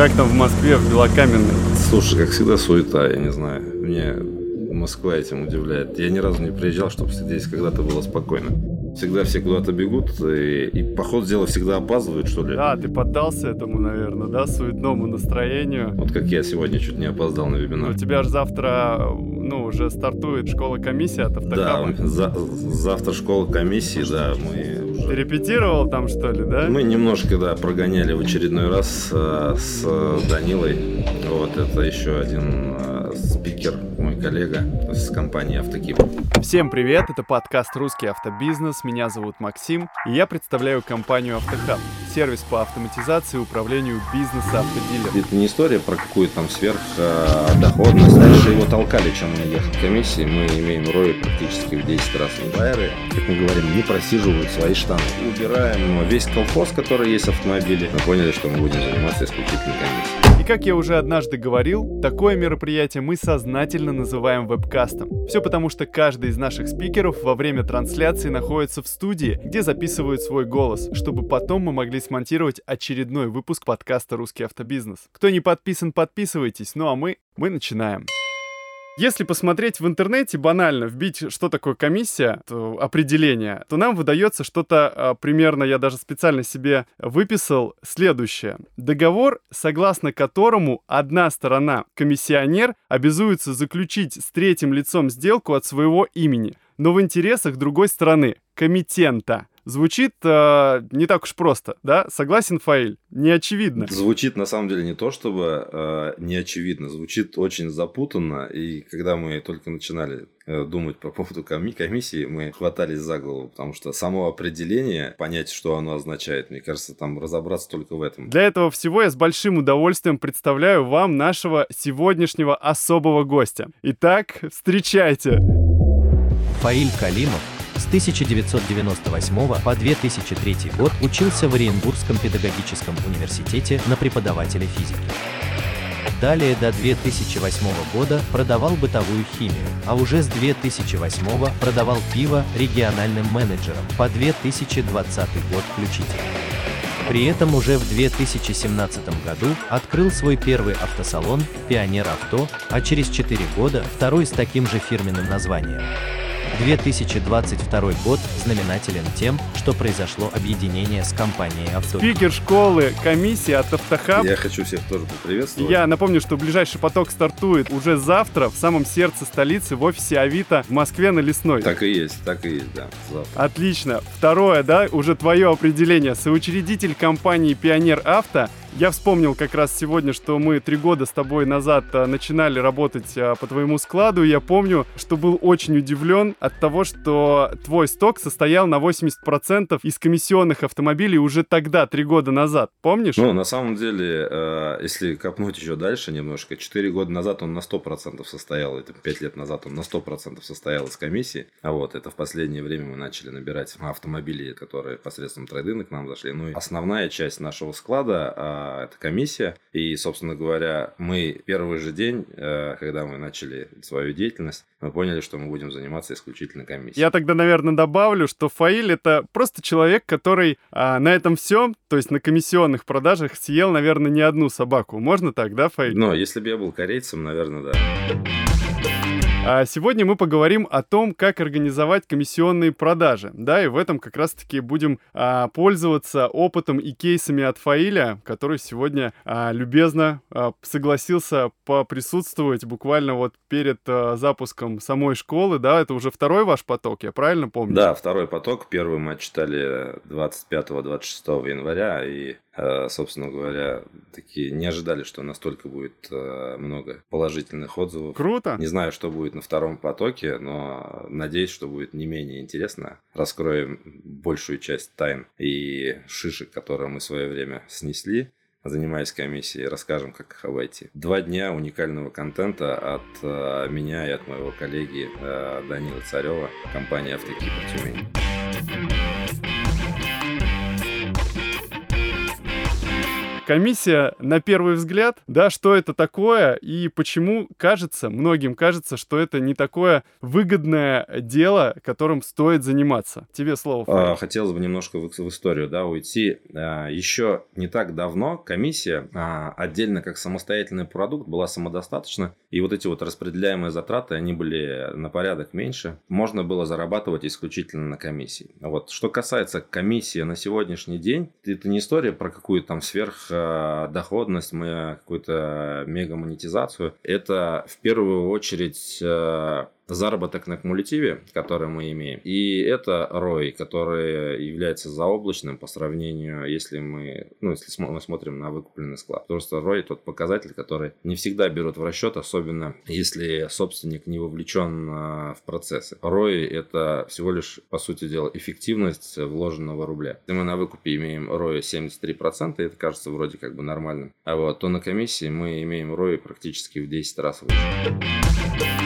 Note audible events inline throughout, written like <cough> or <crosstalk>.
Как там в Москве, в Белокаменной? Слушай, как всегда, суета, я не знаю. Мне Москва этим удивляет. Я ни разу не приезжал, чтобы здесь когда-то было спокойно. Всегда все куда-то бегут, и, и по ходу дела всегда опаздывают, что ли. Да, ты поддался этому, наверное, да, суетному настроению. Вот как я сегодня чуть не опоздал на вебинар. У тебя же завтра, ну, уже стартует школа комиссии от Автохаба. Да, за, завтра школа комиссии, да, мы уже... Ты репетировал там, что ли, да? Мы немножко, да, прогоняли в очередной раз э, с Данилой. Вот, это еще один э, коллега с компании Автокип. Всем привет, это подкаст «Русский автобизнес», меня зовут Максим, и я представляю компанию «Автохаб», сервис по автоматизации и управлению бизнеса автодилеров. Это не история про какую-то там сверхдоходность, дальше его толкали, чем мы ехали комиссии, мы имеем роли практически в 10 раз. Байеры, как мы говорим, не просиживают свои штаны. Убираем весь колхоз, который есть в автомобиле. Мы поняли, что мы будем заниматься исключительно комиссией. Как я уже однажды говорил, такое мероприятие мы сознательно называем вебкастом. Все потому, что каждый из наших спикеров во время трансляции находится в студии, где записывают свой голос, чтобы потом мы могли смонтировать очередной выпуск подкаста «Русский автобизнес». Кто не подписан, подписывайтесь, ну а мы, мы начинаем. Если посмотреть в интернете банально, вбить, что такое комиссия, то определение, то нам выдается что-то а, примерно, я даже специально себе выписал, следующее. Договор, согласно которому одна сторона, комиссионер, обязуется заключить с третьим лицом сделку от своего имени, но в интересах другой стороны, комитента. Звучит э, не так уж просто, да? Согласен, Фаиль? Не очевидно. Звучит на самом деле не то, чтобы э, не очевидно, звучит очень запутанно. И когда мы только начинали э, думать по поводу коми- комиссии, мы хватались за голову, потому что само определение, понять, что оно означает, мне кажется, там разобраться только в этом. Для этого всего я с большим удовольствием представляю вам нашего сегодняшнего особого гостя. Итак, встречайте. Фаиль Калимов с 1998 по 2003 год учился в Оренбургском педагогическом университете на преподавателя физики. Далее до 2008 года продавал бытовую химию, а уже с 2008 продавал пиво региональным менеджерам по 2020 год включительно. При этом уже в 2017 году открыл свой первый автосалон «Пионер Авто», а через 4 года второй с таким же фирменным названием. 2022 год знаменателен тем, что произошло объединение с компанией «Авто». Спикер школы комиссии от Автохаб. Я хочу всех тоже поприветствовать. Я напомню, что ближайший поток стартует уже завтра в самом сердце столицы в офисе Авито в Москве на Лесной. Так и есть, так и есть, да. Завтра. Отлично. Второе, да, уже твое определение. Соучредитель компании «Пионер Авто» Я вспомнил как раз сегодня, что мы три года с тобой назад а, начинали работать а, по твоему складу, и я помню, что был очень удивлен от того, что твой сток состоял на 80% из комиссионных автомобилей уже тогда, три года назад. Помнишь? Ну, на самом деле, э, если копнуть еще дальше немножко, 4 года назад он на 100% состоял, это 5 лет назад он на 100% состоял из комиссии, а вот это в последнее время мы начали набирать автомобили, которые посредством трейдинга к нам зашли. Ну и основная часть нашего склада э, это комиссия. И, собственно говоря, мы первый же день, э, когда мы начали свою деятельность, мы поняли, что мы будем заниматься исключительно комиссией. Я тогда, наверное, добавлю, что Фаиль это просто человек, который а, на этом все, то есть на комиссионных продажах, съел, наверное, не одну собаку. Можно так, да, Фаиль? Но если бы я был корейцем, наверное, да. А сегодня мы поговорим о том, как организовать комиссионные продажи. Да, и в этом как раз-таки будем а, пользоваться опытом и кейсами от Фаиля, который сегодня а, любезно а, согласился поприсутствовать буквально вот перед а, запуском самой школы. Да, это уже второй ваш поток, я правильно помню? Да, второй поток. Первый мы отчитали 25-26 января, и собственно говоря, такие не ожидали, что настолько будет много положительных отзывов. Круто. Не знаю, что будет на втором потоке, но надеюсь, что будет не менее интересно. Раскроем большую часть тайн и шишек, которые мы в свое время снесли занимаясь комиссией, расскажем, как их обойти. Два дня уникального контента от э, меня и от моего коллеги э, Данила Царева, компания «Автокипр Тюмень». Комиссия на первый взгляд, да, что это такое и почему кажется, многим кажется, что это не такое выгодное дело, которым стоит заниматься. Тебе слово. А, хотелось бы немножко в, в историю, да, уйти. А, еще не так давно комиссия а, отдельно как самостоятельный продукт была самодостаточна, и вот эти вот распределяемые затраты, они были на порядок меньше. Можно было зарабатывать исключительно на комиссии. Вот. Что касается комиссии на сегодняшний день, это не история про какую-то там сверхдоходность, мы какую-то мега монетизацию. Это в первую очередь э, заработок на кумулятиве, который мы имеем, и это ROI, который является заоблачным по сравнению, если мы, ну, если мы смотрим на выкупленный склад. Просто ROI тот показатель, который не всегда берут в расчет, особенно если собственник не вовлечен а, в процессы. ROI это всего лишь, по сути дела, эффективность вложенного рубля. Если мы на выкупе имеем ROI 73%, это кажется вроде как бы нормальным, а вот то на комиссии мы имеем ROI практически в 10 раз выше.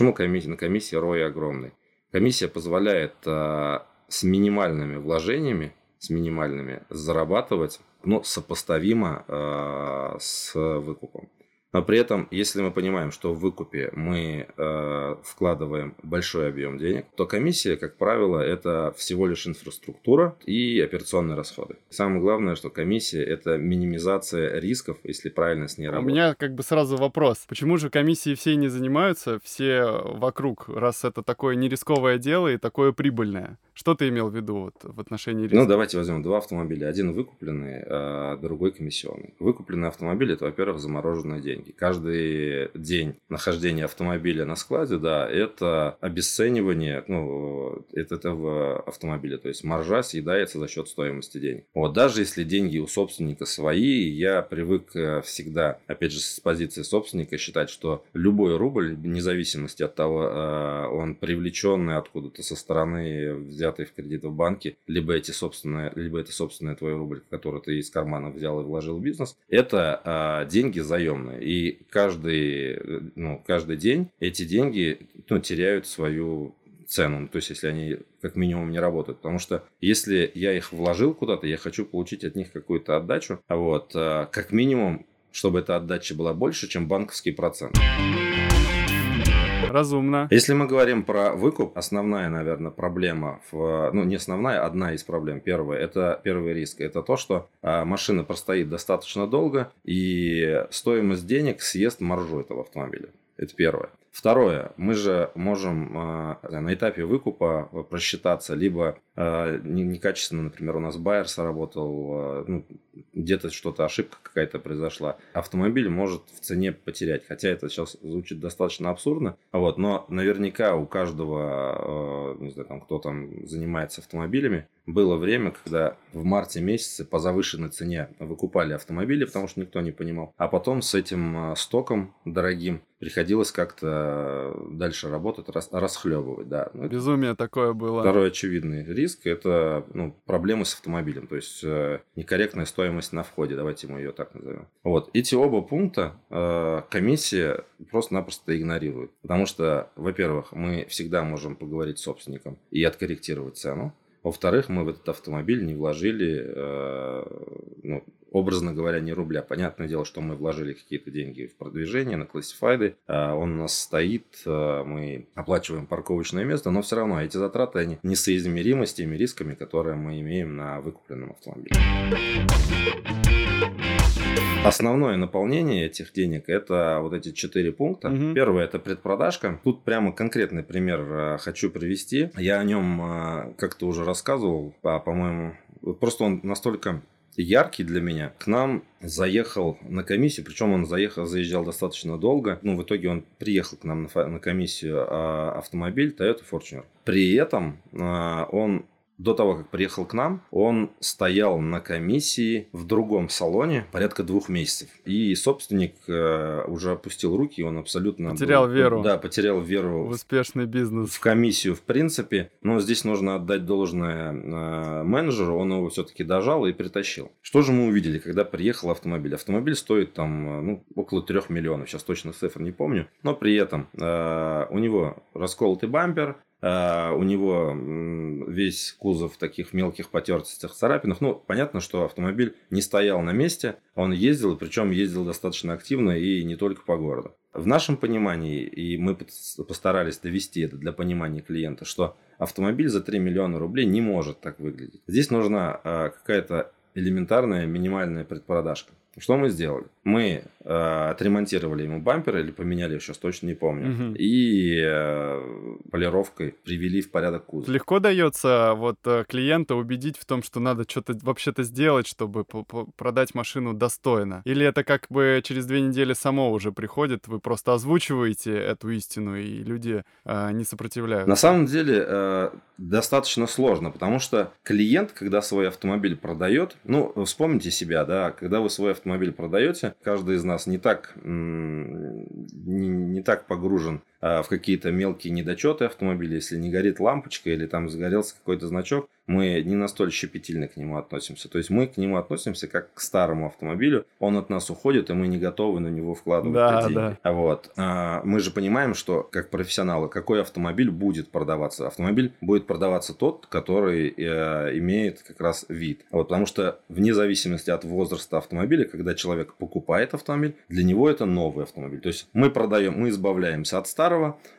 Почему комиссия, на комиссии ROI огромный? Комиссия позволяет а, с минимальными вложениями, с минимальными зарабатывать ну, сопоставимо а, с выкупом. Но при этом, если мы понимаем, что в выкупе мы э, вкладываем большой объем денег, то комиссия, как правило, это всего лишь инфраструктура и операционные расходы. Самое главное, что комиссия это минимизация рисков, если правильно с ней работать. У меня как бы сразу вопрос. Почему же комиссии все не занимаются, все вокруг, раз это такое нерисковое дело и такое прибыльное? Что ты имел в виду вот, в отношении риска? Ну, давайте возьмем два автомобиля. Один выкупленный, а другой комиссионный. Выкупленный автомобиль – это, во-первых, замороженные деньги. Каждый день нахождения автомобиля на складе, да, это обесценивание ну, этого автомобиля. То есть маржа съедается за счет стоимости денег. Вот даже если деньги у собственника свои, я привык э, всегда, опять же, с позиции собственника считать, что любой рубль, вне зависимости от того, э, он привлеченный откуда-то со стороны взят взятый в кредит в банке, либо эти собственные, либо это собственный твой рубль, который ты из кармана взял и вложил в бизнес, это а, деньги заемные. И каждый, ну, каждый день эти деньги ну, теряют свою цену, то есть если они как минимум не работают. Потому что если я их вложил куда-то, я хочу получить от них какую-то отдачу, вот а, как минимум, чтобы эта отдача была больше, чем банковский процент. Разумно. Если мы говорим про выкуп, основная, наверное, проблема, в, ну не основная, одна из проблем, первая, это первый риск, это то, что а, машина простоит достаточно долго и стоимость денег съест маржу этого автомобиля. Это первое. Второе, мы же можем э, на этапе выкупа просчитаться, либо э, некачественно, например, у нас байер сработал, э, ну, где-то что-то, ошибка какая-то произошла. Автомобиль может в цене потерять, хотя это сейчас звучит достаточно абсурдно, вот, но наверняка у каждого, не знаю, там, кто там занимается автомобилями, было время, когда в марте месяце по завышенной цене выкупали автомобили, потому что никто не понимал. А потом с этим стоком дорогим приходилось как-то дальше работать, рас, расхлебывать, да. Ну, Безумие такое было. Второй очевидный риск – это ну, проблемы с автомобилем, то есть э, некорректная стоимость на входе, давайте мы ее так назовем. Вот, эти оба пункта э, комиссия просто-напросто игнорирует, потому что, во-первых, мы всегда можем поговорить с собственником и откорректировать цену, во-вторых, мы в этот автомобиль не вложили, э, ну, образно говоря, не рубля. Понятное дело, что мы вложили какие-то деньги в продвижение, на классифайды. Э, он у нас стоит, э, мы оплачиваем парковочное место, но все равно эти затраты, они несоизмеримы с теми рисками, которые мы имеем на выкупленном автомобиле. Основное наполнение этих денег это вот эти четыре пункта. Угу. Первое это предпродажка. Тут прямо конкретный пример э, хочу привести. Я о нем как-то уже рассказывал, по-моему. Просто он настолько яркий для меня. К нам заехал на комиссию, причем он заехал, заезжал достаточно долго. Ну, в итоге он приехал к нам на, на комиссию а, автомобиль Toyota Fortuner. При этом а, он до того, как приехал к нам, он стоял на комиссии в другом салоне порядка двух месяцев. И собственник э, уже опустил руки, он абсолютно... Потерял был, веру. Да, потерял веру. В успешный бизнес. В комиссию, в принципе. Но здесь нужно отдать должное э, менеджеру, он его все-таки дожал и притащил. Что же мы увидели, когда приехал автомобиль? Автомобиль стоит там э, ну, около трех миллионов, сейчас точно цифр не помню. Но при этом э, у него расколотый бампер, э, у него весь кузов в таких мелких потертостях, царапинах. Ну, понятно, что автомобиль не стоял на месте, он ездил, причем ездил достаточно активно и не только по городу. В нашем понимании, и мы постарались довести это для понимания клиента, что автомобиль за 3 миллиона рублей не может так выглядеть. Здесь нужна э, какая-то элементарная минимальная предпродажка. Что мы сделали? Мы э, отремонтировали ему бампер или поменяли, сейчас точно не помню, угу. и э, полировкой привели в порядок кузов. Легко дается вот э, клиента убедить в том, что надо что-то вообще-то сделать, чтобы продать машину достойно? Или это как бы через две недели само уже приходит, вы просто озвучиваете эту истину, и люди э, не сопротивляются? На самом деле э, достаточно сложно, потому что клиент, когда свой автомобиль продает, ну, вспомните себя, да, когда вы свой автомобиль продаете, каждый из нас не так, не, не так погружен в какие-то мелкие недочеты автомобиля, если не горит лампочка или там загорелся какой-то значок, мы не настолько щепетильно к нему относимся. То есть мы к нему относимся как к старому автомобилю. Он от нас уходит, и мы не готовы на него вкладывать да, деньги. Да. А вот. А, мы же понимаем, что как профессионалы, какой автомобиль будет продаваться. Автомобиль будет продаваться тот, который э, имеет как раз вид. Вот, потому что вне зависимости от возраста автомобиля, когда человек покупает автомобиль, для него это новый автомобиль. То есть мы продаем, мы избавляемся от старого,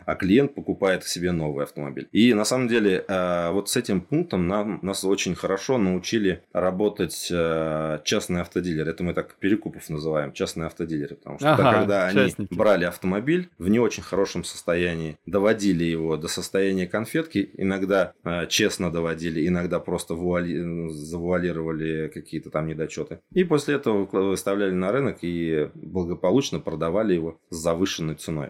а клиент покупает себе новый автомобиль. И на самом деле э, вот с этим пунктом нам нас очень хорошо научили работать э, частные автодилеры. Это мы так перекупов называем, частные автодилеры. Потому что ага, когда частники. они брали автомобиль в не очень хорошем состоянии, доводили его до состояния конфетки, иногда э, честно доводили, иногда просто вуали, завуалировали какие-то там недочеты. И после этого выставляли на рынок и благополучно продавали его с завышенной ценой.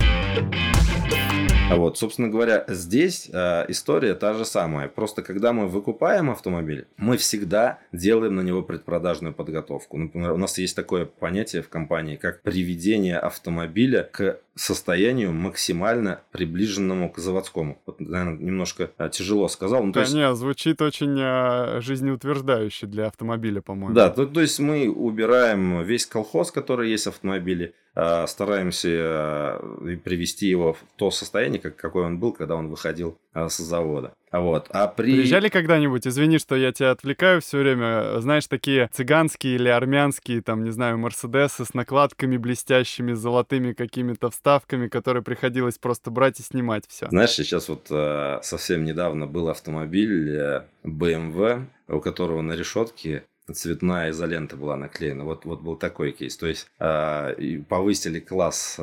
Вот, собственно говоря, здесь э, история та же самая. Просто когда мы выкупаем автомобиль, мы всегда делаем на него предпродажную подготовку. Например, у нас есть такое понятие в компании, как приведение автомобиля к состоянию максимально приближенному к заводскому. Вот, наверное, немножко а, тяжело сказал. Ну, да есть... не, звучит очень а, жизнеутверждающе для автомобиля, по-моему. Да, то, то есть мы убираем весь колхоз, который есть в автомобиле, стараемся а, привести его в то состояние, как, какой он был, когда он выходил а, с завода. Вот. А при... Приезжали когда-нибудь? Извини, что я тебя отвлекаю все время. Знаешь, такие цыганские или армянские, там, не знаю, Мерседесы с накладками блестящими, золотыми какими-то вставками, которые приходилось просто брать и снимать все. Знаешь, сейчас вот э, совсем недавно был автомобиль э, BMW, у которого на решетке цветная изолента была наклеена. Вот, вот был такой кейс. То есть э, повысили класс э,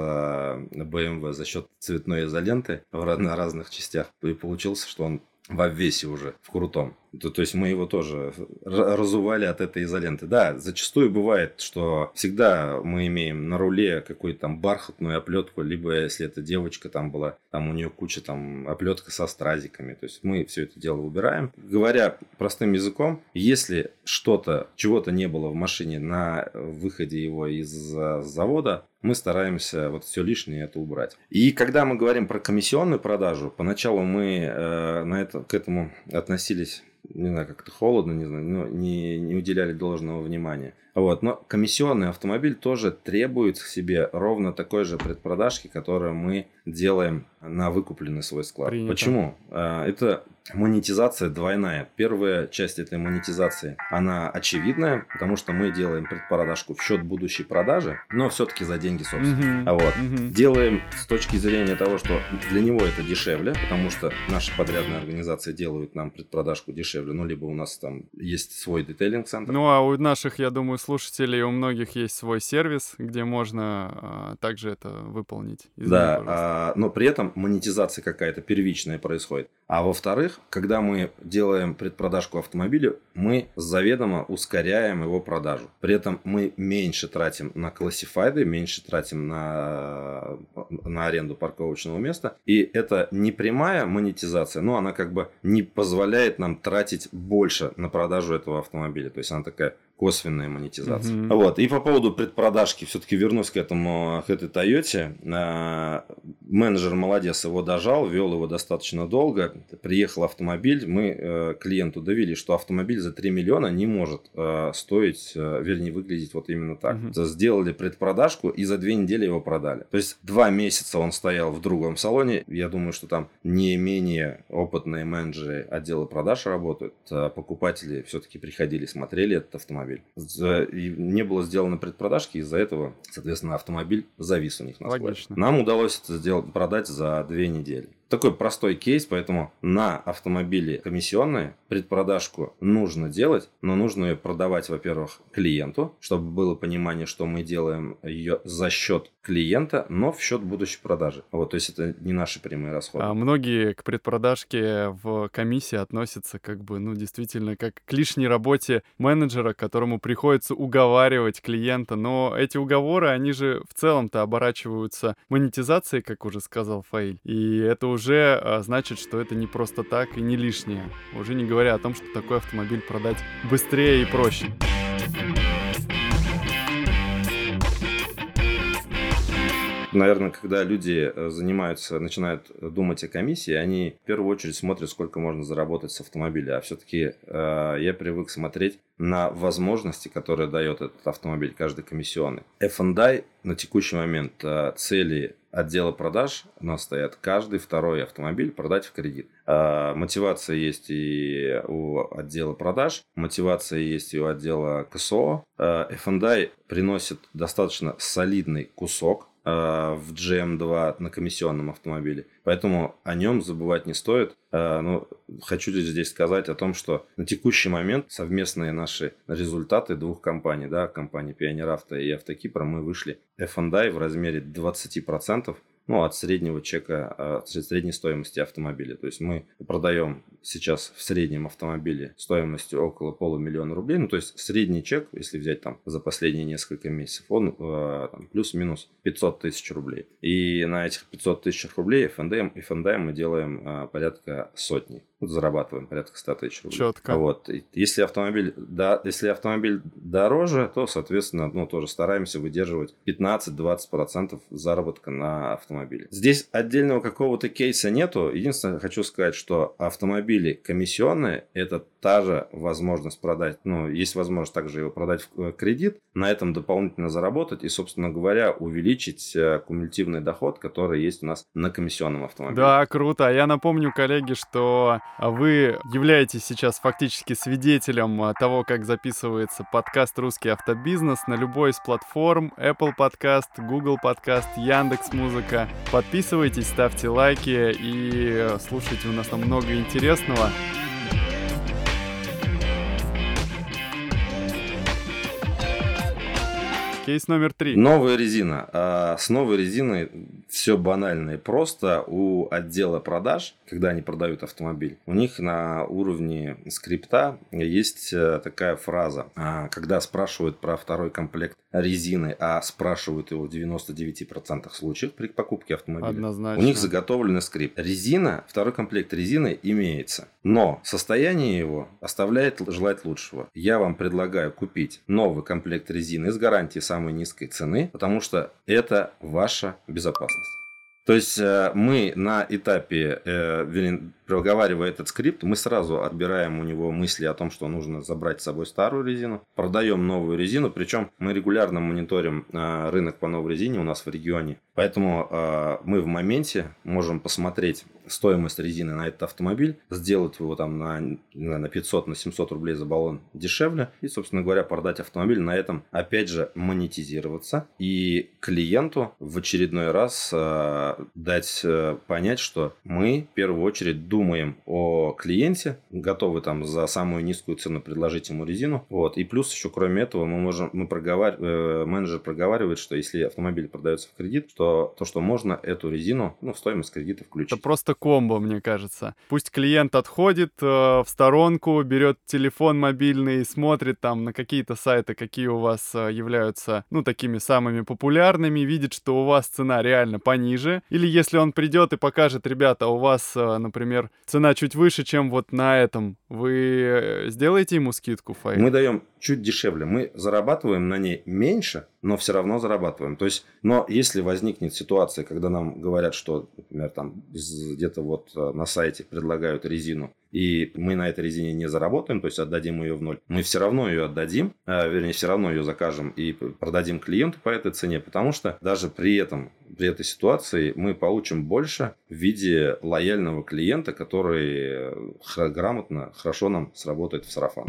BMW за счет цветной изоленты в, на разных частях. И получился, что он в обвесе уже, в крутом. То, то есть мы его тоже разували от этой изоленты. Да, зачастую бывает, что всегда мы имеем на руле какую-то там бархатную оплетку, либо если это девочка там была, там у нее куча там оплетка со стразиками. То есть мы все это дело убираем. Говоря простым языком, если что-то, чего-то не было в машине на выходе его из завода, мы стараемся вот все лишнее это убрать. И когда мы говорим про комиссионную продажу, поначалу мы э, на это, к этому относились не знаю, как-то холодно, не знаю, но не, не уделяли должного внимания. Вот. Но комиссионный автомобиль тоже требует к себе ровно такой же предпродажки, которую мы делаем на выкупленный свой склад. Принято. Почему? А, это монетизация двойная. Первая часть этой монетизации, она очевидная, потому что мы делаем предпродажку в счет будущей продажи, но все-таки за деньги собственно. Угу, вот. угу. Делаем с точки зрения того, что для него это дешевле, потому что наши подрядные организации делают нам предпродажку дешевле, ну, либо у нас там есть свой детейлинг-центр. Ну, а у наших, я думаю, слушателей, у многих есть свой сервис, где можно а, также это выполнить. Извини, да, а, но при этом монетизация какая-то первичная происходит. А во-вторых, когда мы делаем предпродажку автомобиля, мы заведомо ускоряем его продажу. При этом мы меньше тратим на классифайды, меньше тратим на, на аренду парковочного места. И это не прямая монетизация, но она как бы не позволяет нам тратить больше на продажу этого автомобиля. То есть она такая косвенная монетизация. Mm-hmm. Вот. И по поводу предпродажки, все-таки вернусь к этому, к этой Тойоте. А, менеджер молодец, его дожал, вел его достаточно долго. Приехал автомобиль, мы э, клиенту довели, что автомобиль за 3 миллиона не может э, стоить, э, вернее, выглядеть вот именно так. Mm-hmm. Сделали предпродажку и за две недели его продали. То есть два месяца он стоял в другом салоне. Я думаю, что там не менее опытные менеджеры отдела продаж работают. Покупатели все-таки приходили, смотрели этот автомобиль автомобиль. И не было сделано предпродажки, из-за этого, соответственно, автомобиль завис у них на складе. Нам удалось это сделать, продать за две недели. Такой простой кейс, поэтому на автомобиле комиссионные предпродажку нужно делать, но нужно ее продавать, во-первых, клиенту, чтобы было понимание, что мы делаем ее за счет клиента, но в счет будущей продажи. Вот, то есть это не наши прямые расходы. А многие к предпродажке в комиссии относятся как бы, ну, действительно, как к лишней работе менеджера, которому приходится уговаривать клиента. Но эти уговоры, они же в целом-то оборачиваются монетизацией, как уже сказал Фаиль. И это уже а, значит, что это не просто так и не лишнее. Уже не говоря о том, что такой автомобиль продать быстрее и проще. Наверное, когда люди э, занимаются, начинают думать о комиссии, они в первую очередь смотрят, сколько можно заработать с автомобиля. А все-таки э, я привык смотреть на возможности, которые дает этот автомобиль, каждый комиссионный. F&I на текущий момент э, цели отдела продаж у нас стоят каждый второй автомобиль продать в кредит. Э, мотивация есть и у отдела продаж, мотивация есть и у отдела КСО. Э, F&I приносит достаточно солидный кусок в GM2 на комиссионном автомобиле. Поэтому о нем забывать не стоит. Э, но хочу здесь сказать о том, что на текущий момент совместные наши результаты двух компаний, да, компании Pioneer Auto и Автокипра, мы вышли F&I в размере 20% ну, от среднего чека, от средней стоимости автомобиля. То есть мы продаем сейчас в среднем автомобиле стоимостью около полумиллиона рублей. Ну, то есть средний чек, если взять там за последние несколько месяцев, он э, плюс-минус 500 тысяч рублей. И на этих 500 тысяч рублей F&M, F&M мы делаем э, порядка сотни зарабатываем порядка 100 тысяч рублей. Четко. Вот. Если автомобиль, да, если автомобиль дороже, то, соответственно, ну, тоже стараемся выдерживать 15-20% заработка на автомобиле. Здесь отдельного какого-то кейса нету. Единственное, хочу сказать, что автомобили комиссионные – это та же возможность продать, ну, есть возможность также его продать в э, кредит, на этом дополнительно заработать и, собственно говоря, увеличить э, кумулятивный доход, который есть у нас на комиссионном автомобиле. Да, круто. А я напомню, коллеги, что вы являетесь сейчас фактически свидетелем а, того, как записывается подкаст «Русский автобизнес» на любой из платформ Apple Podcast, Google Podcast, Яндекс Музыка. Подписывайтесь, ставьте лайки и слушайте, у нас там много интересного. Кейс номер три. Новая резина. А с новой резиной все банально и просто. У отдела продаж, когда они продают автомобиль, у них на уровне скрипта есть э, такая фраза. А, когда спрашивают про второй комплект резины, а спрашивают его в 99% случаев при покупке автомобиля, Однозначно. у них заготовленный скрипт. Резина, второй комплект резины имеется. Но состояние его оставляет желать лучшего. Я вам предлагаю купить новый комплект резины с гарантией самой низкой цены, потому что это ваша безопасность. То есть э, мы на этапе, э, проговаривая этот скрипт, мы сразу отбираем у него мысли о том, что нужно забрать с собой старую резину, продаем новую резину, причем мы регулярно мониторим э, рынок по новой резине у нас в регионе. Поэтому мы в моменте можем посмотреть стоимость резины на этот автомобиль, сделать его там на, на 500, на 700 рублей за баллон дешевле и, собственно говоря, продать автомобиль на этом, опять же, монетизироваться и клиенту в очередной раз дать э, понять, что мы в первую очередь думаем о клиенте, готовы там за самую низкую цену предложить ему резину. Вот. И плюс еще кроме этого мы можем, мы проговар... Э, менеджер проговаривает, что если автомобиль продается в кредит, то то, что можно эту резину ну, в стоимость кредита включить. Это просто комбо, мне кажется. Пусть клиент отходит э, в сторонку, берет телефон мобильный, смотрит там на какие-то сайты, какие у вас э, являются, ну, такими самыми популярными, видит, что у вас цена реально пониже, или если он придет и покажет, ребята, у вас, э, например, цена чуть выше, чем вот на этом, вы э, сделаете ему скидку, Файл? Мы даем чуть дешевле. Мы зарабатываем на ней меньше, но все равно зарабатываем. То есть, но если возникнет ситуация, когда нам говорят, что, например, там где-то вот э, на сайте предлагают резину, и мы на этой резине не заработаем, то есть отдадим ее в ноль, мы все равно ее отдадим, а, вернее, все равно ее закажем и продадим клиенту по этой цене, потому что даже при этом, при этой ситуации мы получим больше в виде лояльного клиента, который э, грамотно, хорошо нам сработает в сарафан.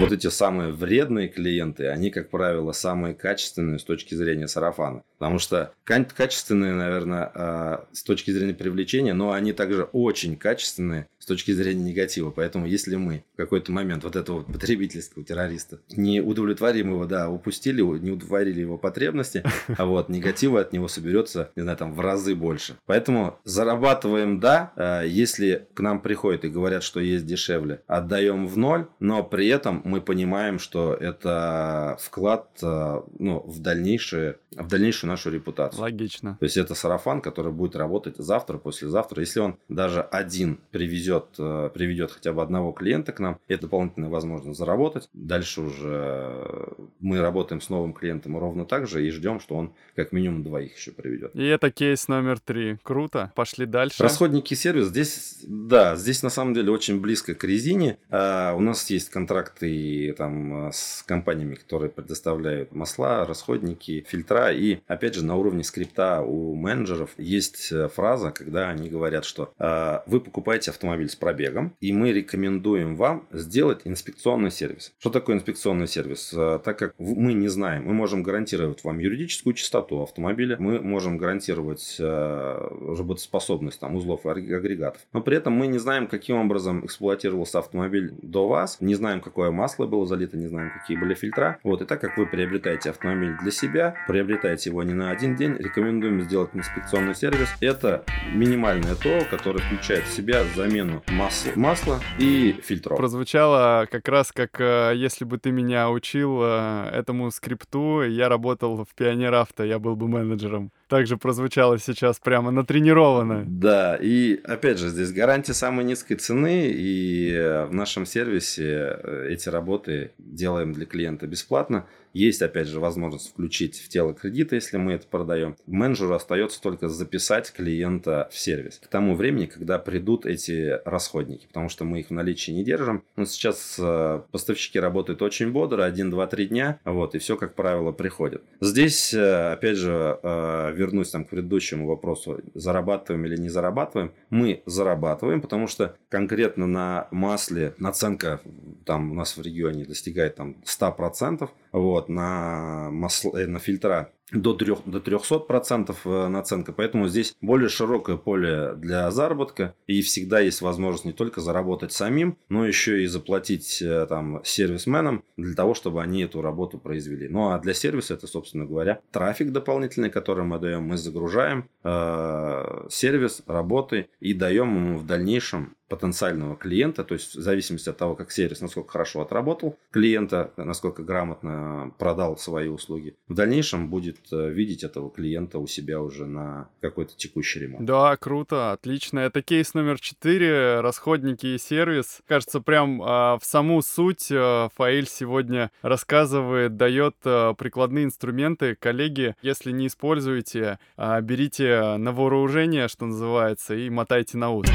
Вот эти самые вредные клиенты, они, как правило, самые качественные с точки зрения сарафана. Потому что качественные, наверное, а, с точки зрения привлечения, но они также очень качественные с точки зрения негатива. Поэтому если мы в какой-то момент вот этого потребительского террориста не удовлетворим его, да, упустили, не удовлетворили его потребности, а вот негатива от него соберется, не знаю, там в разы больше. Поэтому зарабатываем, да, а, если к нам приходят и говорят, что есть дешевле, отдаем в ноль, но при этом мы понимаем, что это вклад а, ну, в, дальнейшее, в дальнейшую нашу репутацию. Логично. То есть это сарафан, который будет работать завтра, послезавтра. Если он даже один привезет, э, приведет хотя бы одного клиента к нам, это дополнительная возможность заработать. Дальше уже мы работаем с новым клиентом ровно так же и ждем, что он как минимум двоих еще приведет. И это кейс номер три. Круто. Пошли дальше. Расходники сервис. Здесь, да, здесь на самом деле очень близко к резине. А, у нас есть контракты там с компаниями, которые предоставляют масла, расходники, фильтра. И опять же на уровне скрипта у менеджеров есть э, фраза, когда они говорят, что э, вы покупаете автомобиль с пробегом, и мы рекомендуем вам сделать инспекционный сервис. Что такое инспекционный сервис? Э, так как мы не знаем, мы можем гарантировать вам юридическую чистоту автомобиля, мы можем гарантировать э, работоспособность там, узлов и агрегатов, но при этом мы не знаем, каким образом эксплуатировался автомобиль до вас, не знаем, какое масло было залито, не знаем, какие были фильтра. Вот, и так как вы приобретаете автомобиль для себя, приобретаете его не на один день, рекомендуем сделать инспекционный сервис. Это минимальное ТО, которое включает в себя замену масла, масла и фильтров. Прозвучало как раз как э, если бы ты меня учил э, этому скрипту, я работал в Пионер Авто, я был бы менеджером также прозвучало сейчас прямо натренировано. Да, и опять же, здесь гарантия самой низкой цены, и э, в нашем сервисе эти работы делаем для клиента бесплатно. Есть, опять же, возможность включить в тело кредита, если мы это продаем. Менеджеру остается только записать клиента в сервис. К тому времени, когда придут эти расходники, потому что мы их в наличии не держим. Но сейчас э, поставщики работают очень бодро, 1, 2, 3 дня, вот, и все, как правило, приходит. Здесь, э, опять же, э, вернусь там к предыдущему вопросу, зарабатываем или не зарабатываем. Мы зарабатываем, потому что конкретно на масле наценка там у нас в регионе достигает там 100%, вот, на, масло, э, на фильтра до, 3, до 300% э, наценка. Поэтому здесь более широкое поле для заработка. И всегда есть возможность не только заработать самим, но еще и заплатить э, там, сервисменам для того, чтобы они эту работу произвели. Ну а для сервиса это, собственно говоря, трафик дополнительный, который мы даем. Мы загружаем э, сервис работы и даем ему в дальнейшем потенциального клиента, то есть в зависимости от того, как сервис, насколько хорошо отработал клиента, насколько грамотно продал свои услуги, в дальнейшем будет э, видеть этого клиента у себя уже на какой-то текущий ремонт. Да, круто, отлично. Это кейс номер четыре, расходники и сервис. Кажется, прям а, в саму суть а, Фаиль сегодня рассказывает, дает а, прикладные инструменты. Коллеги, если не используете, а, берите на вооружение, что называется, и мотайте на ус.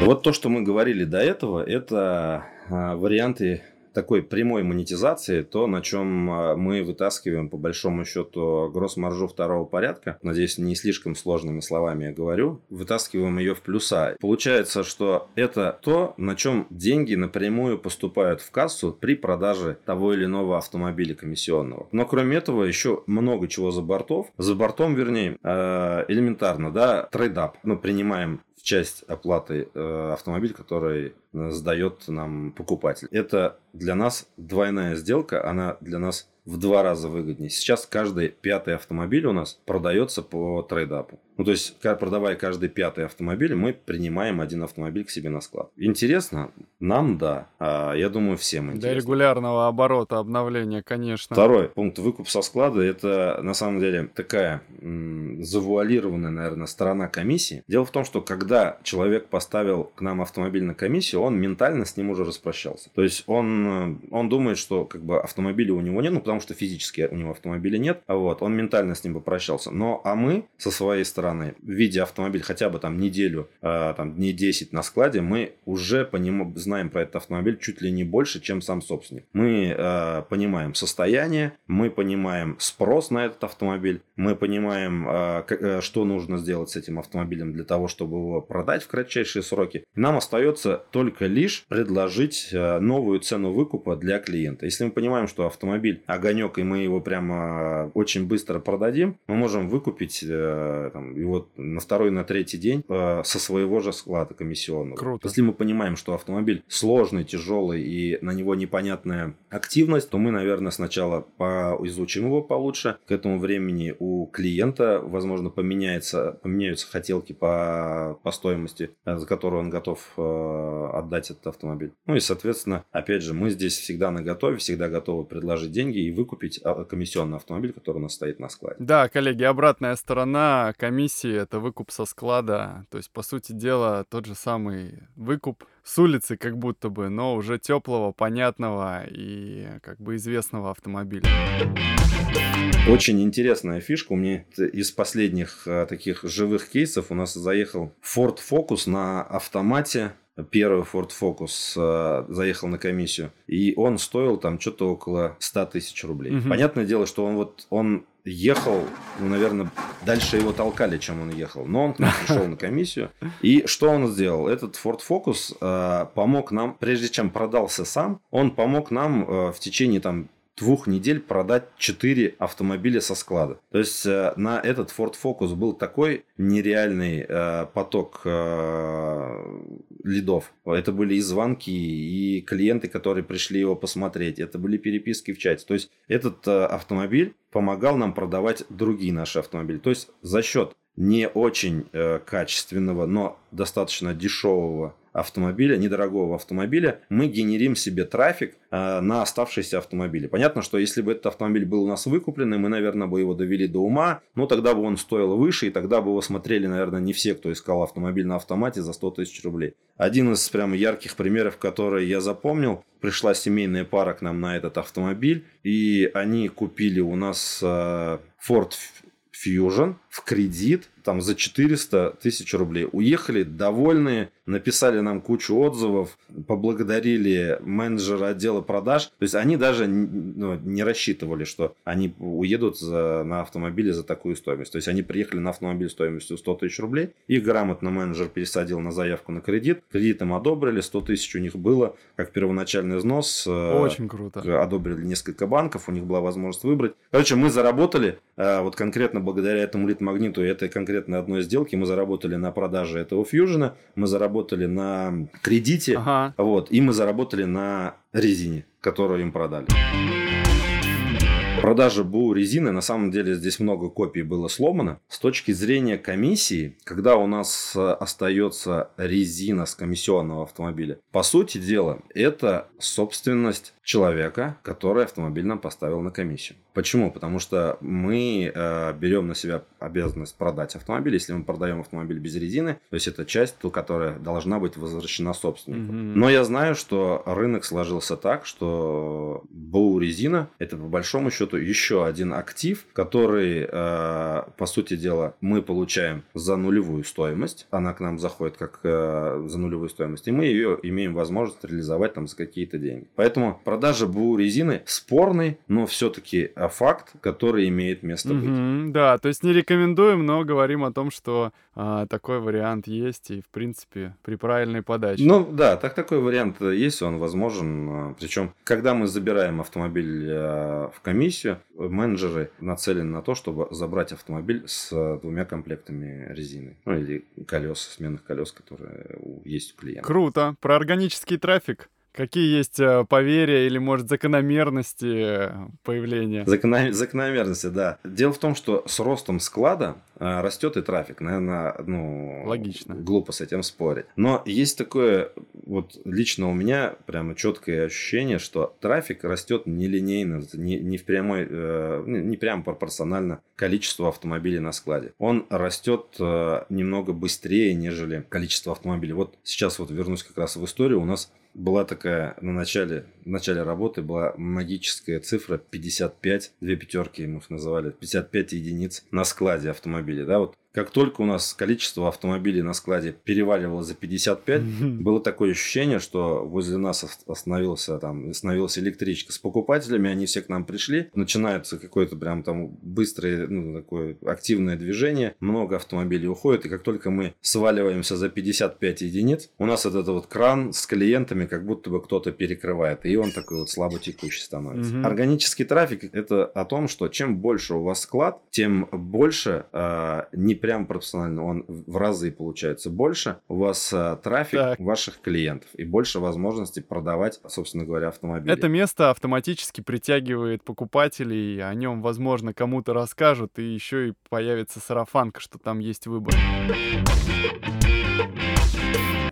Вот то, что мы говорили до этого, это а, варианты такой прямой монетизации, то, на чем а, мы вытаскиваем, по большому счету, gross-маржу второго порядка, надеюсь, не слишком сложными словами я говорю, вытаскиваем ее в плюса. Получается, что это то, на чем деньги напрямую поступают в кассу при продаже того или иного автомобиля комиссионного. Но кроме этого, еще много чего за бортов. За бортом, вернее, а, элементарно, да, trade-up. Мы принимаем часть оплаты э, автомобиль, который э, сдает нам покупатель. Это для нас двойная сделка, она для нас в два раза выгоднее. Сейчас каждый пятый автомобиль у нас продается по trade-up у. Ну, то есть, продавая каждый пятый автомобиль, мы принимаем один автомобиль к себе на склад. Интересно? Нам да. А, я думаю, всем интересно. Для регулярного оборота обновления, конечно. Второй пункт выкуп со склада это на самом деле такая м, завуалированная, наверное, сторона комиссии. Дело в том, что когда человек поставил к нам автомобиль на комиссию, он ментально с ним уже распрощался. То есть он, он думает, что как бы автомобиля у него нет, ну потому что физически у него автомобиля нет, а вот он ментально с ним попрощался. Но а мы со своей стороны, видя автомобиль хотя бы там неделю, э, там дней 10 на складе, мы уже по нему знаем про этот автомобиль чуть ли не больше, чем сам собственник. Мы э, понимаем состояние, мы понимаем спрос на этот автомобиль, мы понимаем, э, э, что нужно сделать с этим автомобилем для того, чтобы его продать в кратчайшие сроки. Нам остается только лишь предложить новую цену выкупа для клиента. Если мы понимаем, что автомобиль огонек, и мы его прямо очень быстро продадим, мы можем выкупить там, его на второй, на третий день со своего же склада комиссионного. Круто. Если мы понимаем, что автомобиль сложный, тяжелый и на него непонятная активность, то мы, наверное, сначала поизучим его получше. К этому времени у клиента, возможно, поменяется, поменяются хотелки по, по стоимости, э, за которую он готов э, отдать этот автомобиль. Ну и, соответственно, опять же, мы здесь всегда на готове, всегда готовы предложить деньги и выкупить а, комиссионный автомобиль, который у нас стоит на складе. Да, коллеги, обратная сторона комиссии – это выкуп со склада. То есть, по сути дела, тот же самый выкуп с улицы как будто бы, но уже теплого, понятного и как бы известного автомобиля. Очень интересная фишка. У меня из последних а, таких живых кейсов у нас заехал Ford Focus на автомате первый Ford Focus э, заехал на комиссию, и он стоил там что-то около 100 тысяч рублей. Угу. Понятное дело, что он вот он ехал, ну, наверное, дальше его толкали, чем он ехал. Но он к нам <laughs> пришел на комиссию. И что он сделал? Этот Ford Focus э, помог нам, прежде чем продался сам, он помог нам э, в течение там двух недель продать 4 автомобиля со склада. То есть э, на этот Ford Focus был такой нереальный э, поток э, лидов. Это были и звонки, и клиенты, которые пришли его посмотреть. Это были переписки в чате. То есть этот э, автомобиль помогал нам продавать другие наши автомобили. То есть за счет не очень э, качественного, но достаточно дешевого автомобиля, недорогого автомобиля, мы генерим себе трафик э, на оставшиеся автомобили. Понятно, что если бы этот автомобиль был у нас выкупленный, мы, наверное, бы его довели до ума, но тогда бы он стоил выше, и тогда бы его смотрели, наверное, не все, кто искал автомобиль на автомате за 100 тысяч рублей. Один из прям ярких примеров, которые я запомнил, пришла семейная пара к нам на этот автомобиль, и они купили у нас э, Ford Fusion в кредит там за 400 тысяч рублей. Уехали довольные, написали нам кучу отзывов, поблагодарили менеджера отдела продаж. То есть они даже ну, не рассчитывали, что они уедут за, на автомобиле за такую стоимость. То есть они приехали на автомобиль стоимостью 100 тысяч рублей. Их грамотно менеджер пересадил на заявку на кредит. Кредит им одобрили, 100 тысяч у них было как первоначальный взнос. Э, Очень круто. Одобрили несколько банков, у них была возможность выбрать. Короче, мы заработали, э, вот конкретно благодаря этому лид-магниту и этой конкретно одной сделке мы заработали на продаже этого фьюжена, мы заработали на кредите, ага. вот, и мы заработали на резине, которую им продали. Продажа БУ резины, на самом деле здесь много копий было сломано. С точки зрения комиссии, когда у нас э, остается резина с комиссионного автомобиля, по сути дела, это собственность человека, который автомобиль нам поставил на комиссию. Почему? Потому что мы э, берем на себя обязанность продать автомобиль. Если мы продаем автомобиль без резины, то есть это часть, ту, которая должна быть возвращена собственнику. Mm-hmm. Но я знаю, что рынок сложился так, что БУ резина это по большому счету еще один актив, который, э, по сути дела, мы получаем за нулевую стоимость. Она к нам заходит как э, за нулевую стоимость, и мы ее имеем возможность реализовать там за какие-то деньги. Поэтому продажа БУ резины спорный, но все-таки а, факт, который имеет место быть. Mm-hmm, да, то есть не рекомендуем, но говорим о том, что а, такой вариант есть и, в принципе, при правильной подаче. Ну да, так такой вариант есть, он возможен. А, Причем, когда мы забираем автомобиль а, в комиссию, менеджеры нацелены на то, чтобы забрать автомобиль с двумя комплектами резины. Ну или колес, сменных колес, которые есть у клиента. Круто. Про органический трафик Какие есть э, поверья или, может, закономерности э, появления? Закономерности, да. Дело в том, что с ростом склада а, растет и трафик. Наверное, ну, Логично. глупо с этим спорить. Но есть такое, вот лично у меня прямо четкое ощущение, что трафик растет нелинейно, не, не в прямой, э, не прямо пропорционально количеству автомобилей на складе. Он растет э, немного быстрее, нежели количество автомобилей. Вот сейчас вот вернусь как раз в историю. У нас была такая на начале, в начале работы была магическая цифра 55, две пятерки мы их называли, 55 единиц на складе автомобилей. Да, вот как только у нас количество автомобилей на складе переваливало за 55, было такое ощущение, что возле нас остановился, там, остановилась электричка с покупателями, они все к нам пришли, начинается какое-то прям там быстрое, ну, такое активное движение, много автомобилей уходит, и как только мы сваливаемся за 55 единиц, у нас этот вот кран с клиентами как будто бы кто-то перекрывает, и он такой вот слабо текущий становится. Органический трафик – это о том, что чем больше у вас склад, тем больше э, не прям пропорционально, он в разы получается больше, у вас а, трафик так. ваших клиентов и больше возможностей продавать, собственно говоря, автомобили. Это место автоматически притягивает покупателей, о нем, возможно, кому-то расскажут, и еще и появится сарафанка, что там есть выбор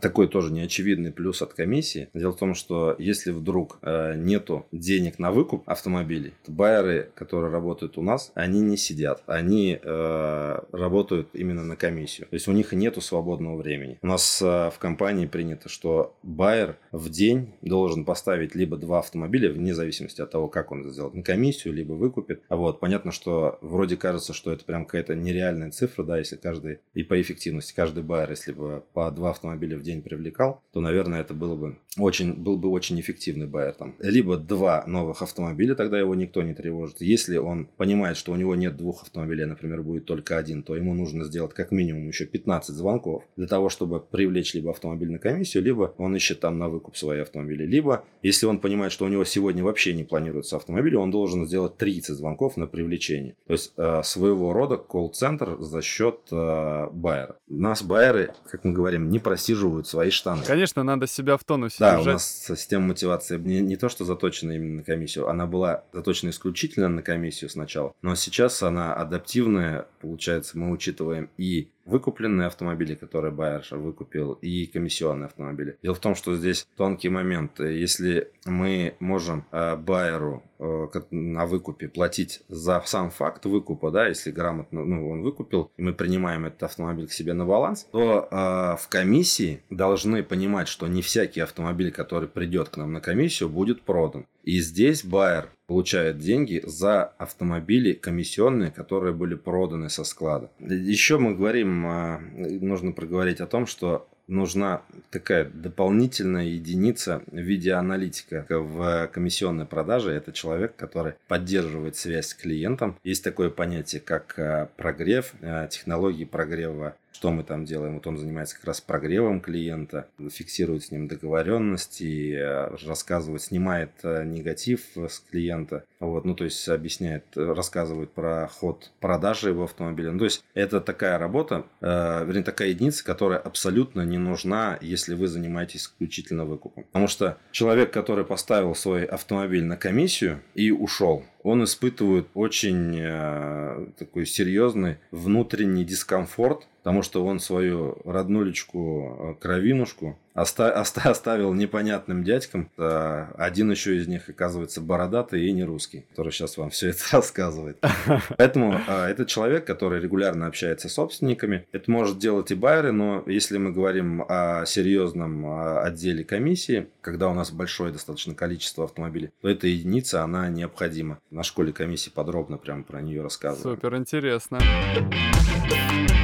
такой тоже неочевидный плюс от комиссии. Дело в том, что если вдруг э, нету денег на выкуп автомобилей, то байеры, которые работают у нас, они не сидят. Они э, работают именно на комиссию. То есть у них нету свободного времени. У нас э, в компании принято, что байер в день должен поставить либо два автомобиля, вне зависимости от того, как он это сделает, на комиссию, либо выкупит. А вот понятно, что вроде кажется, что это прям какая-то нереальная цифра, да, если каждый, и по эффективности, каждый байер, если бы по два автомобиля в день день привлекал, то, наверное, это было бы очень, был бы очень эффективный байер там. Либо два новых автомобиля, тогда его никто не тревожит. Если он понимает, что у него нет двух автомобилей, например, будет только один, то ему нужно сделать как минимум еще 15 звонков для того, чтобы привлечь либо автомобиль на комиссию, либо он ищет там на выкуп свои автомобили. Либо, если он понимает, что у него сегодня вообще не планируется автомобиль, он должен сделать 30 звонков на привлечение. То есть э, своего рода колл-центр за счет э, байера. Нас байеры, как мы говорим, не просиживают чувствуют свои штаны. Конечно, надо себя в тонусе да, держать. у нас система мотивации не, не то, что заточена именно на комиссию, она была заточена исключительно на комиссию сначала, но сейчас она адаптивная, получается, мы учитываем и выкупленные автомобили, которые Байерша выкупил, и комиссионные автомобили. Дело в том, что здесь тонкий момент. Если мы можем э, Байеру э, на выкупе платить за сам факт выкупа, да, если грамотно, ну, он выкупил, и мы принимаем этот автомобиль к себе на баланс, то э, в комиссии должны понимать, что не всякий автомобиль, который придет к нам на комиссию, будет продан. И здесь Байер получает деньги за автомобили комиссионные, которые были проданы со склада. Еще мы говорим, а, нужно проговорить о том, что нужна такая дополнительная единица в виде аналитика в комиссионной продаже. Это человек, который поддерживает связь с клиентом. Есть такое понятие, как а, прогрев, а, технологии прогрева что мы там делаем? Вот он занимается как раз прогревом клиента, фиксирует с ним договоренности, э, рассказывает, снимает э, негатив с клиента, вот, ну, то есть объясняет, рассказывает про ход продажи его автомобиля. Ну, то есть это такая работа, э, вернее, такая единица, которая абсолютно не нужна, если вы занимаетесь исключительно выкупом. Потому что человек, который поставил свой автомобиль на комиссию и ушел, он испытывает очень э, такой серьезный внутренний дискомфорт, потому что он свою роднулечку, э, кровинушку оста- оста- оставил непонятным дядькам. Один еще из них, оказывается, бородатый и не русский, который сейчас вам все это рассказывает. <laughs> Поэтому а, это человек, который регулярно общается с собственниками. Это может делать и байеры, но если мы говорим о серьезном а, отделе комиссии, когда у нас большое достаточно количество автомобилей, то эта единица, она необходима. На школе комиссии подробно прямо про нее рассказывают. Супер интересно.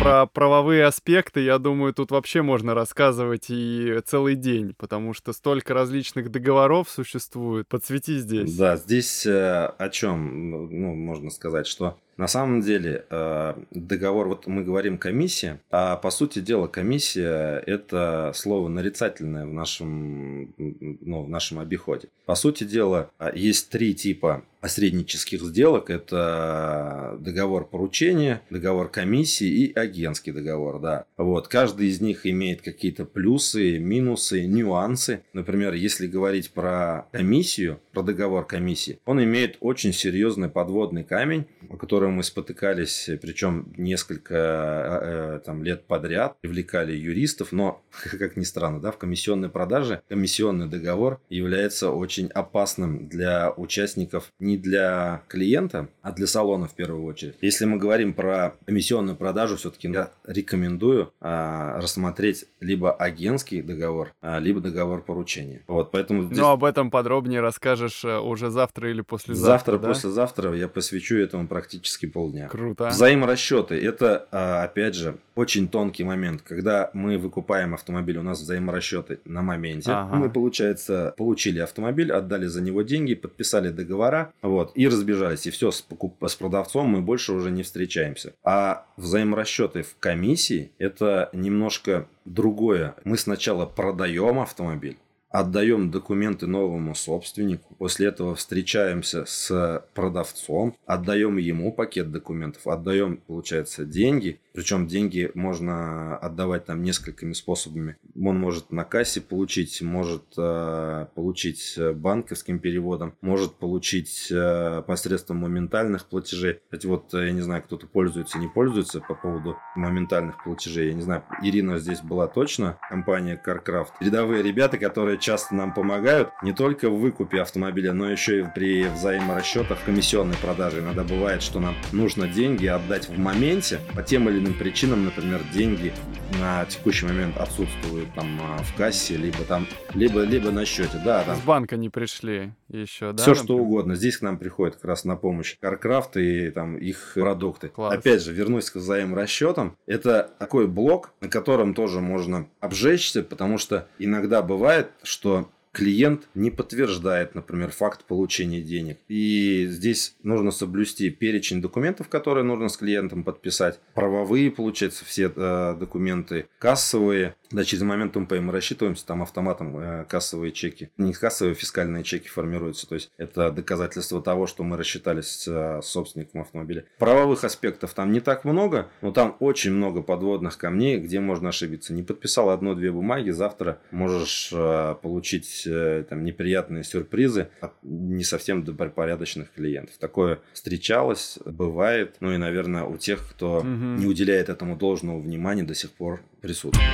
Про правовые аспекты, я думаю, тут вообще можно рассказывать и целый день, потому что столько различных договоров существует. Подсвети здесь. Да, здесь э, о чем, ну, можно сказать, что на самом деле э, договор, вот мы говорим комиссия, а по сути дела комиссия это слово нарицательное в нашем, ну, в нашем обиходе. По сути дела есть три типа посреднических сделок. Это договор поручения, договор комиссии и агентский договор. Да. Вот. Каждый из них имеет какие-то плюсы, минусы, нюансы. Например, если говорить про комиссию, про договор комиссии, он имеет очень серьезный подводный камень, о котором мы спотыкались, причем несколько э, э, там, лет подряд, привлекали юристов, но, <laughs> как ни странно, да, в комиссионной продаже комиссионный договор является очень опасным для участников, не для клиента, а для салона в первую очередь. Если мы говорим про комиссионную продажу, все-таки я рекомендую а, рассмотреть либо агентский договор, а, либо договор поручения. Вот, поэтому здесь... Ну, об этом подробнее расскажешь э, уже завтра или послезавтра, Завтра, да? послезавтра я посвящу этому практически полдня. Круто. Взаиморасчеты – это, а, опять же, очень тонкий момент. Когда мы выкупаем автомобиль, у нас взаиморасчеты на моменте. Ага. Мы, получается, получили автомобиль, отдали за него деньги, подписали договора, вот, и разбежались. И все, с, покуп... с продавцом мы больше уже не встречаемся. А взаиморасчеты в комиссии – это немножко другое. Мы сначала продаем автомобиль, отдаем документы новому собственнику, после этого встречаемся с продавцом, отдаем ему пакет документов, отдаем, получается, деньги, причем деньги можно отдавать там несколькими способами. Он может на кассе получить, может э, получить банковским переводом, может получить э, посредством моментальных платежей. Кстати, вот э, я не знаю, кто-то пользуется, не пользуется по поводу моментальных платежей. Я не знаю, Ирина здесь была точно, компания CarCraft. Рядовые ребята, которые часто нам помогают не только в выкупе автомобиля, но еще и при взаиморасчетах комиссионной продажи. Иногда бывает, что нам нужно деньги отдать в моменте по тем или иным причинам, например, деньги на текущий момент отсутствуют там а, в кассе, либо там, либо, либо на счете. Да, там. С банка не пришли еще, да? Все что угодно. Здесь к нам приходит как раз на помощь CarCraft и там их продукты. Класс. Опять же, вернусь к взаиморасчетам. Это такой блок, на котором тоже можно обжечься, потому что иногда бывает, что клиент не подтверждает, например, факт получения денег. И здесь нужно соблюсти перечень документов, которые нужно с клиентом подписать, правовые, получается, все э, документы, кассовые, да, через момент МП мы рассчитываемся, там автоматом э, кассовые чеки, не кассовые, фискальные чеки формируются. То есть это доказательство того, что мы рассчитались с э, собственником автомобиля. Правовых аспектов там не так много, но там очень много подводных камней, где можно ошибиться. Не подписал одну-две бумаги, завтра можешь э, получить э, там неприятные сюрпризы от не совсем добропорядочных клиентов. Такое встречалось, бывает. Ну и, наверное, у тех, кто угу. не уделяет этому должного внимания, до сих пор присутствует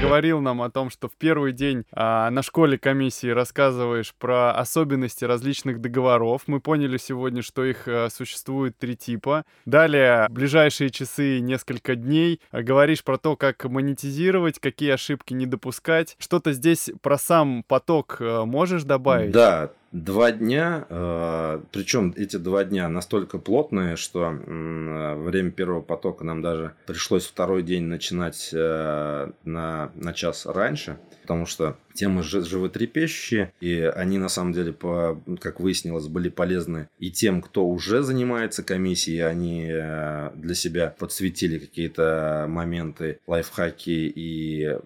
говорил нам о том, что в первый день а, на школе комиссии рассказываешь про особенности различных договоров. Мы поняли сегодня, что их а, существует три типа. Далее, ближайшие часы, несколько дней, а, говоришь про то, как монетизировать, какие ошибки не допускать. Что-то здесь про сам поток а, можешь добавить? Да, два дня, э, причем эти два дня настолько плотные, что э, время первого потока нам даже пришлось второй день начинать э, на, на час раньше, потому что темы животрепещущие, и они на самом деле, по, как выяснилось, были полезны и тем, кто уже занимается комиссией, они э, для себя подсветили какие-то моменты, лайфхаки и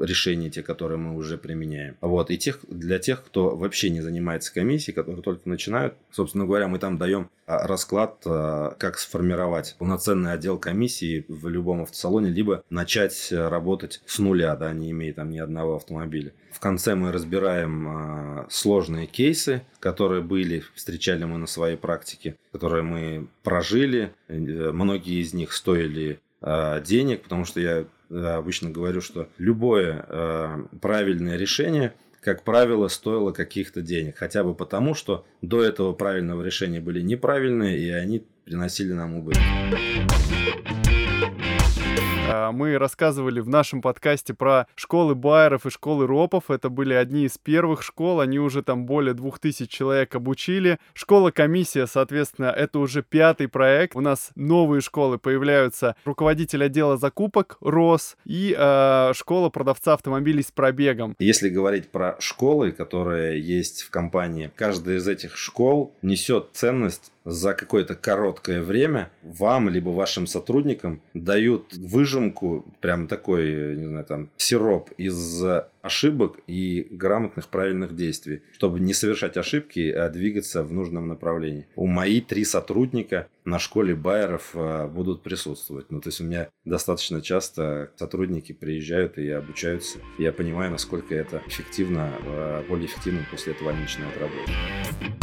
решения, те, которые мы уже применяем. Вот, и тех, для тех, кто вообще не занимается комиссией, которые только начинают, собственно говоря, мы там даем а, расклад, а, как сформировать полноценный отдел комиссии в любом автосалоне, либо начать работать с нуля, да, не имея там ни одного автомобиля. В конце мы разбираем э, сложные кейсы, которые были, встречали мы на своей практике, которые мы прожили. Э, многие из них стоили э, денег, потому что я обычно говорю, что любое э, правильное решение как правило, стоило каких-то денег. Хотя бы потому, что до этого правильного решения были неправильные, и они приносили нам убытки. А, мы рассказывали в нашем подкасте про школы байеров и школы ропов. Это были одни из первых школ. Они уже там более двух тысяч человек обучили. Школа-комиссия, соответственно, это уже пятый проект. У нас новые школы появляются. Руководитель отдела закупок РОС и э, школа продавца автомобилей с пробегом. Если говорить про школы, которые есть в компании, каждая из этих школ несет ценность за какое-то короткое время вам либо вашим сотрудникам дают выжимку, прям такой, не знаю, там, сироп из ошибок и грамотных правильных действий, чтобы не совершать ошибки, а двигаться в нужном направлении. У мои три сотрудника на школе Байеров а, будут присутствовать. Ну, то есть у меня достаточно часто сотрудники приезжают и обучаются. Я понимаю, насколько это эффективно, а, более эффективно после этого они начинают работать.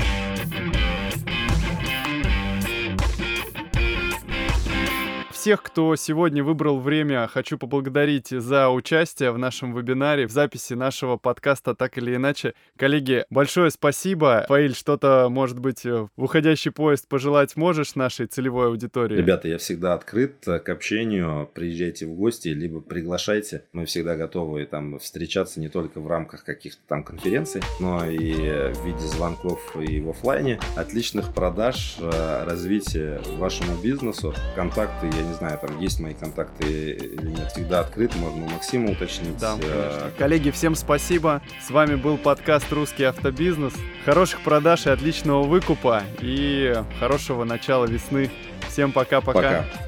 Всех, кто сегодня выбрал время, хочу поблагодарить за участие в нашем вебинаре, в записи нашего подкаста «Так или иначе». Коллеги, большое спасибо. Фаиль, что-то, может быть, в уходящий поезд пожелать можешь нашей целевой аудитории? Ребята, я всегда открыт к общению. Приезжайте в гости, либо приглашайте. Мы всегда готовы там встречаться не только в рамках каких-то там конференций, но и в виде звонков и в офлайне. Отличных продаж, э, развития вашему бизнесу. Контакты, я не знаю, там есть мои контакты или нет, всегда открыт, можно у Максима уточнить. Да, конечно. Коллеги, всем спасибо. С вами был подкаст «Русский автобизнес». Хороших продаж и отличного выкупа, и хорошего начала весны. Всем пока-пока. Пока.